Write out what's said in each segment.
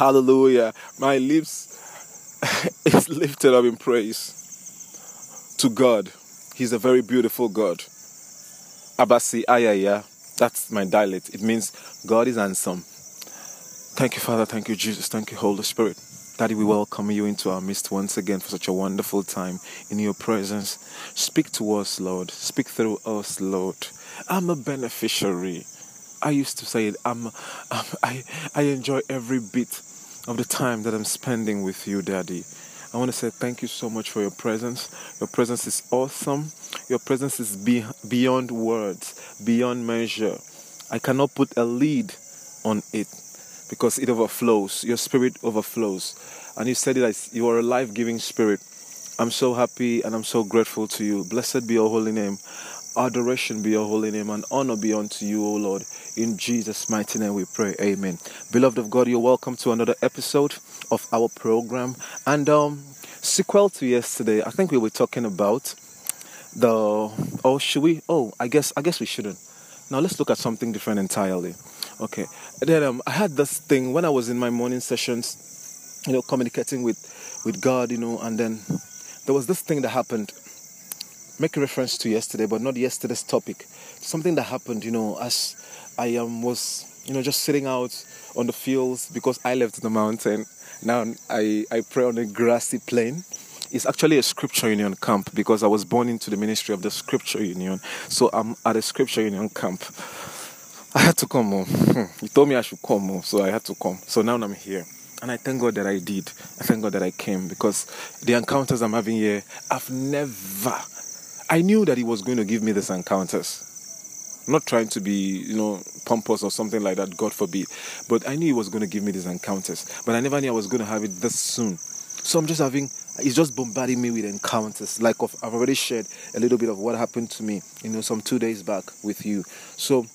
Hallelujah. My lips is lifted up in praise to God. He's a very beautiful God. Abasi Ayaya. That's my dialect. It means God is handsome. Thank you, Father. Thank you, Jesus. Thank you, Holy Spirit. Daddy, we welcome you into our midst once again for such a wonderful time in your presence. Speak to us, Lord. Speak through us, Lord. I'm a beneficiary. I used to say it. I'm, I'm, I, I enjoy every bit of the time that I'm spending with you, Daddy. I want to say thank you so much for your presence. Your presence is awesome. Your presence is be, beyond words, beyond measure. I cannot put a lead on it because it overflows. Your spirit overflows. And you said it as you are a life giving spirit. I'm so happy and I'm so grateful to you. Blessed be your holy name. Adoration be your holy name and honor be unto you, O Lord. In Jesus' mighty name we pray. Amen. Beloved of God, you're welcome to another episode of our program. And um sequel to yesterday, I think we were talking about the oh should we oh I guess I guess we shouldn't. Now let's look at something different entirely. Okay. Then um, I had this thing when I was in my morning sessions, you know, communicating with with God, you know, and then there was this thing that happened. Make a reference to yesterday, but not yesterday's topic. Something that happened, you know, as I um, was, you know, just sitting out on the fields because I left the mountain. Now I, I pray on a grassy plain. It's actually a scripture union camp because I was born into the ministry of the scripture union. So I'm at a scripture union camp. I had to come home. He told me I should come home, so I had to come. So now I'm here. And I thank God that I did. I thank God that I came because the encounters I'm having here, I've never. I knew that He was going to give me these encounters. Not trying to be, you know, pompous or something like that, God forbid. But I knew He was going to give me these encounters. But I never knew I was going to have it this soon. So I'm just having, He's just bombarding me with encounters. Like I've already shared a little bit of what happened to me, you know, some two days back with you. So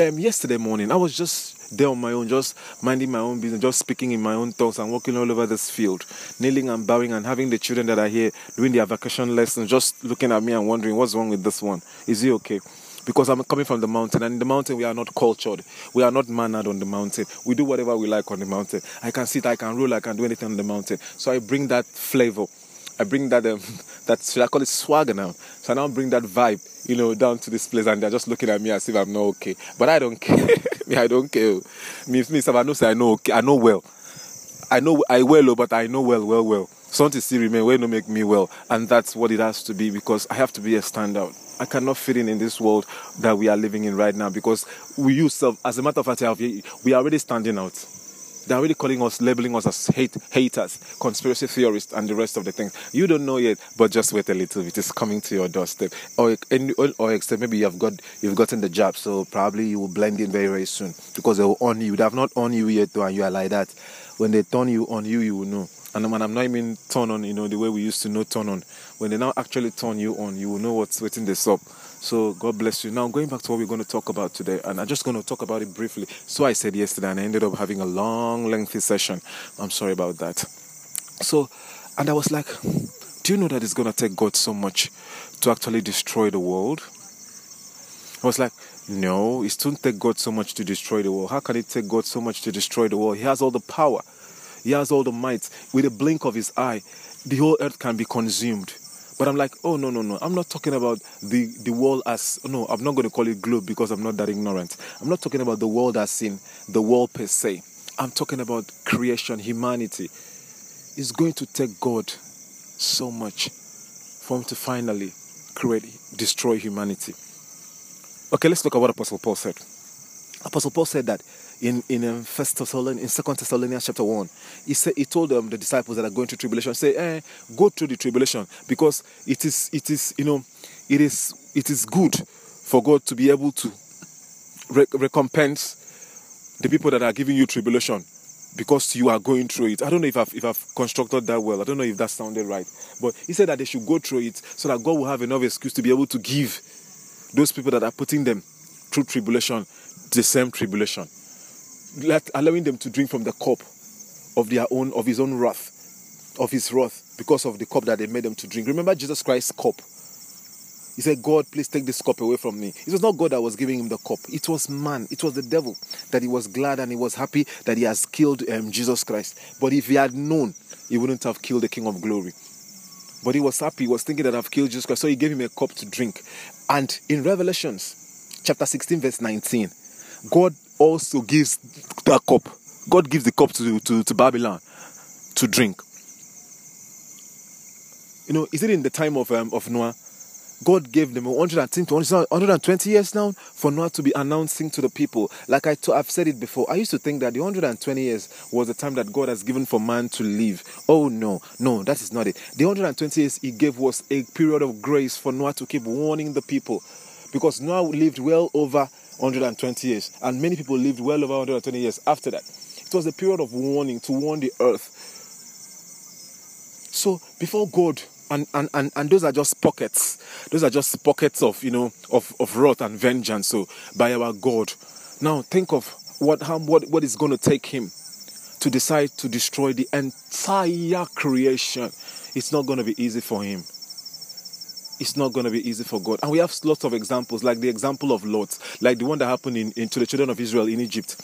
um, yesterday morning, I was just there on my own, just minding my own business, just speaking in my own thoughts and walking all over this field, kneeling and bowing and having the children that are here doing their vacation lessons, just looking at me and wondering what's wrong with this one. Is he okay? Because I'm coming from the mountain, and in the mountain we are not cultured. We are not mannered on the mountain. We do whatever we like on the mountain. I can sit, I can roll, I can do anything on the mountain. So I bring that flavor. I bring that um, that should I call it swagger now. So I now bring that vibe, you know, down to this place, and they're just looking at me as if I'm not okay. But I don't care. me, I don't care. Me, me, I know say I know okay. I know well. I know I well, but I know well, well, well. Something still remain where no make me well, and that's what it has to be because I have to be a standout. I cannot fit in in this world that we are living in right now because we use as a matter of fact, we are already standing out. They're already calling us, labeling us as hate, haters, conspiracy theorists, and the rest of the things. You don't know yet, but just wait a little bit. It's coming to your doorstep. Or, or or except maybe you've got you've gotten the job, so probably you will blend in very very soon because they will on you. They have not on you yet, though, and you are like that. When they turn you on you, you will know. And when I'm not even turn on, you know, the way we used to know turn on. When they now actually turn you on, you will know what's waiting this up. So God bless you. Now going back to what we're going to talk about today, and I'm just going to talk about it briefly. So I said yesterday, and I ended up having a long, lengthy session. I'm sorry about that. So, and I was like, do you know that it's going to take God so much to actually destroy the world? I was like, no, it doesn't take God so much to destroy the world. How can it take God so much to destroy the world? He has all the power. He has all the might. With a blink of his eye, the whole earth can be consumed. But I'm like, oh no, no, no. I'm not talking about the, the world as no, I'm not going to call it globe because I'm not that ignorant. I'm not talking about the world as in the world per se. I'm talking about creation, humanity. It's going to take God so much for him to finally create, destroy humanity. Okay, let's look at what Apostle Paul said. Apostle Paul said that in in um, First Thessalonians, in Second Thessalonians chapter one, he said he told them the disciples that are going through tribulation, say, eh, go through the tribulation because it is it is you know it is it is good for God to be able to re- recompense the people that are giving you tribulation because you are going through it. I don't know if I've, if I've constructed that well. I don't know if that sounded right. But he said that they should go through it so that God will have enough excuse to be able to give those people that are putting them through tribulation the same tribulation let, allowing them to drink from the cup of their own of his own wrath of his wrath because of the cup that they made them to drink remember jesus christ's cup He said, God, please take this cup away from me. It was not God that was giving him the cup. It was man. It was the devil that he was glad and he was happy that he has killed um, Jesus Christ. But if he had known, he wouldn't have killed the King of Glory. But he was happy. He was thinking that I've killed Jesus Christ. So he gave him a cup to drink. And in Revelations chapter 16, verse 19, God also gives that cup. God gives the cup to, to, to Babylon to drink. You know, is it in the time of um, of Noah? God gave them 120 years now for Noah to be announcing to the people. Like I t- I've said it before, I used to think that the 120 years was the time that God has given for man to live. Oh no, no, that is not it. The 120 years He gave was a period of grace for Noah to keep warning the people, because Noah lived well over 120 years, and many people lived well over 120 years after that. It was a period of warning to warn the earth. So before God and, and, and, and those are just pockets. Those are just pockets of you know of, of wrath and vengeance. So by our God. Now think of what how, what what is going to take him to decide to destroy the entire creation. It's not going to be easy for him. It's not going to be easy for God. And we have lots of examples, like the example of Lot, like the one that happened in, in to the children of Israel in Egypt.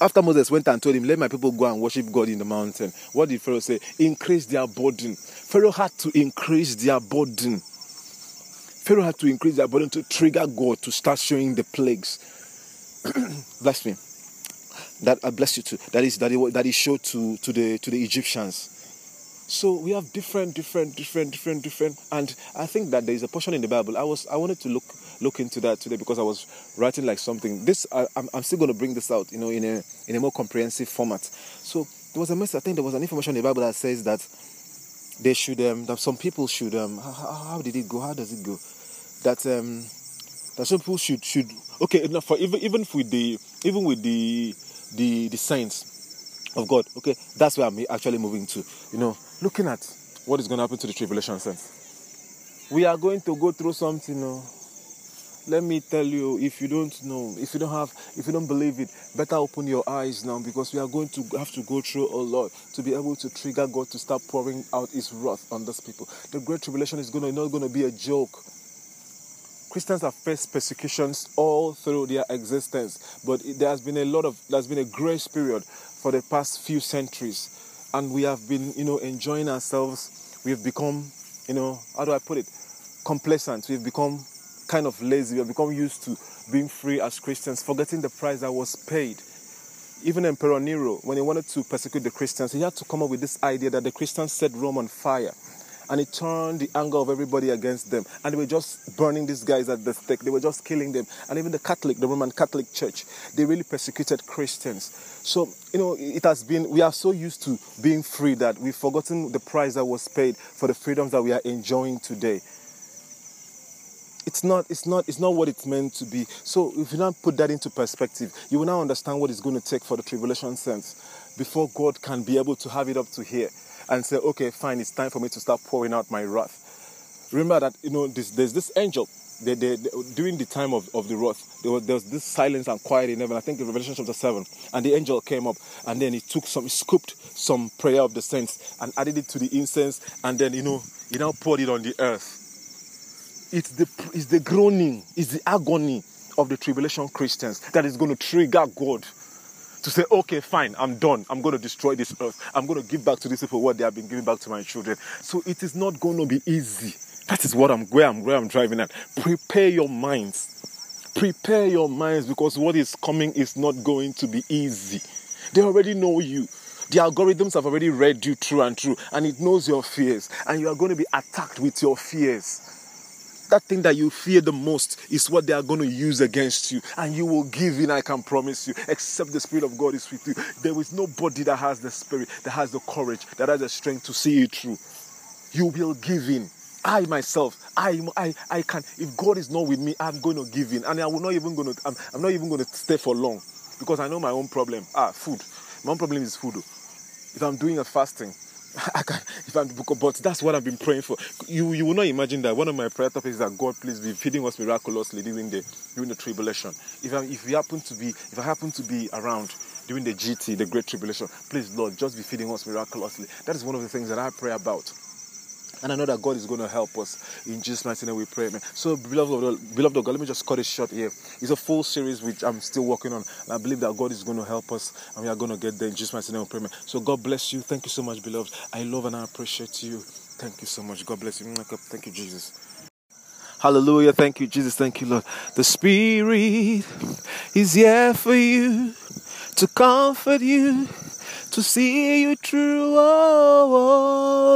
After Moses went and told him, Let my people go and worship God in the mountain, what did Pharaoh say? Increase their burden. Pharaoh had to increase their burden. Pharaoh had to increase their burden to trigger God to start showing the plagues. bless me. That I bless you too. That is that he, that he showed to, to the to the Egyptians. So we have different, different, different, different, different, and I think that there is a portion in the Bible. I was I wanted to look look into that today because I was writing like something. This I, am I'm still going to bring this out, you know, in a in a more comprehensive format. So there was a message. I think there was an information in the Bible that says that they should um, that some people should um how, how did it go? How does it go? That um that some people should should okay enough for even even with the even with the the the saints of God. Okay, that's where I'm actually moving to. You know, looking at what is going to happen to the tribulation saints. We are going to go through something. You know, let me tell you, if you don't know, if you don't have, if you don't believe it, better open your eyes now because we are going to have to go through a lot to be able to trigger God to start pouring out His wrath on those people. The Great Tribulation is going to not going to be a joke. Christians have faced persecutions all through their existence, but there has been a lot of there's been a grace period for the past few centuries, and we have been, you know, enjoying ourselves. We have become, you know, how do I put it, complacent. We've become kind of lazy. We have become used to being free as Christians, forgetting the price that was paid. Even Emperor Nero, when he wanted to persecute the Christians, he had to come up with this idea that the Christians set Rome on fire. And it turned the anger of everybody against them. And they were just burning these guys at the stake. They were just killing them. And even the Catholic, the Roman Catholic Church, they really persecuted Christians. So, you know, it has been, we are so used to being free that we've forgotten the price that was paid for the freedoms that we are enjoying today it's not it's not it's not what it's meant to be so if you now put that into perspective you will now understand what it's going to take for the tribulation sense before god can be able to have it up to here and say okay fine it's time for me to start pouring out my wrath remember that you know this, there's this angel they, they, they, during the time of, of the wrath, there was, there was this silence and quiet in heaven. I think in Revelation chapter 7. And the angel came up and then he took some, he scooped some prayer of the saints and added it to the incense. And then, you know, he now poured it on the earth it's the, it's the groaning, it's the agony of the tribulation Christians that is going to trigger God to say, okay, fine, I'm done. I'm going to destroy this earth. I'm going to give back to these people what they have been giving back to my children. So it is not going to be easy. That is what I'm where I'm where I'm driving at. Prepare your minds. Prepare your minds because what is coming is not going to be easy. They already know you. The algorithms have already read you through and through, and it knows your fears, and you are going to be attacked with your fears that thing that you fear the most is what they are going to use against you. And you will give in, I can promise you, except the Spirit of God is with you. There is nobody that has the Spirit, that has the courage, that has the strength to see you through. You will give in. I myself, I, I, I can. If God is not with me, I'm going to give in, and I will not even going to. I'm, I'm not even going to stay for long, because I know my own problem. Ah, food. My own problem is food. If I'm doing a fasting, I can, if I'm but that's what I've been praying for. You you will not imagine that one of my prayer topics is that God please be feeding us miraculously during the during the tribulation. If I, if we happen to be if I happen to be around during the GT, the Great Tribulation, please Lord just be feeding us miraculously. That is one of the things that I pray about. And I know that God is going to help us. In Jesus' mighty name we pray, man. So, beloved beloved of God, let me just cut it short here. It's a full series which I'm still working on. And I believe that God is going to help us and we are going to get there. In Jesus' mighty name we pray, man. So, God bless you. Thank you so much, beloved. I love and I appreciate you. Thank you so much. God bless you. Thank you, Jesus. Hallelujah. Thank you, Jesus. Thank you, Lord. The Spirit is here for you to comfort you to see you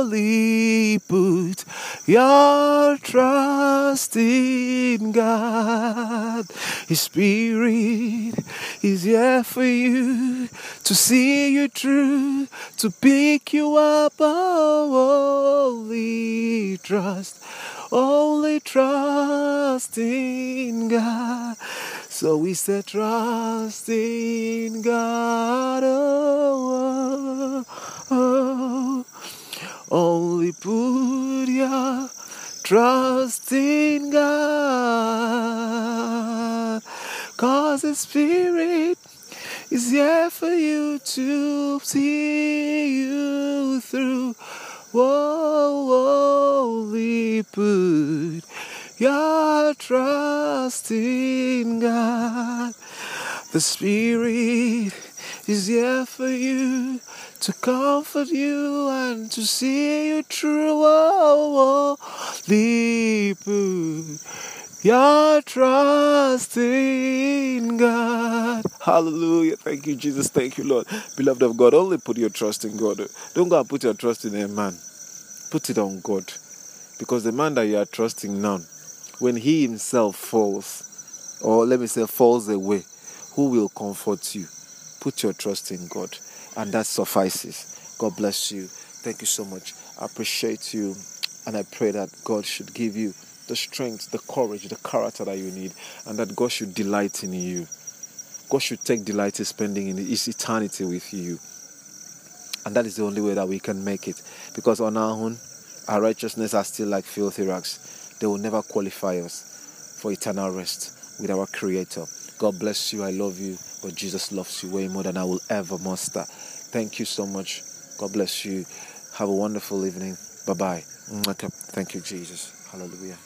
only put your trust in God. His Spirit is here for you to see you through, to pick you up. Oh, only trust, only trust in God. So we say, trust in God. Oh, oh, oh. Only put your trust in God. Cause the Spirit is here for you to see you through. Whoa, only put your trust in God. The Spirit is here for you to comfort you and to see you through. Oh, oh, your trust in God. Hallelujah. Thank you, Jesus. Thank you, Lord. Beloved of God, only put your trust in God. Don't go and put your trust in a man. Put it on God. Because the man that you are trusting now, when he himself falls, or let me say falls away, who will comfort you? Put your trust in God, and that suffices. God bless you. Thank you so much. I appreciate you, and I pray that God should give you the strength, the courage, the character that you need, and that God should delight in you. God should take delight in spending in His eternity with you. And that is the only way that we can make it. Because on our own, our righteousness are still like filthy rags they will never qualify us for eternal rest with our Creator. God bless you. I love you. But Jesus loves you way more than I will ever muster. Thank you so much. God bless you. Have a wonderful evening. Bye bye. Thank you, Jesus. Hallelujah.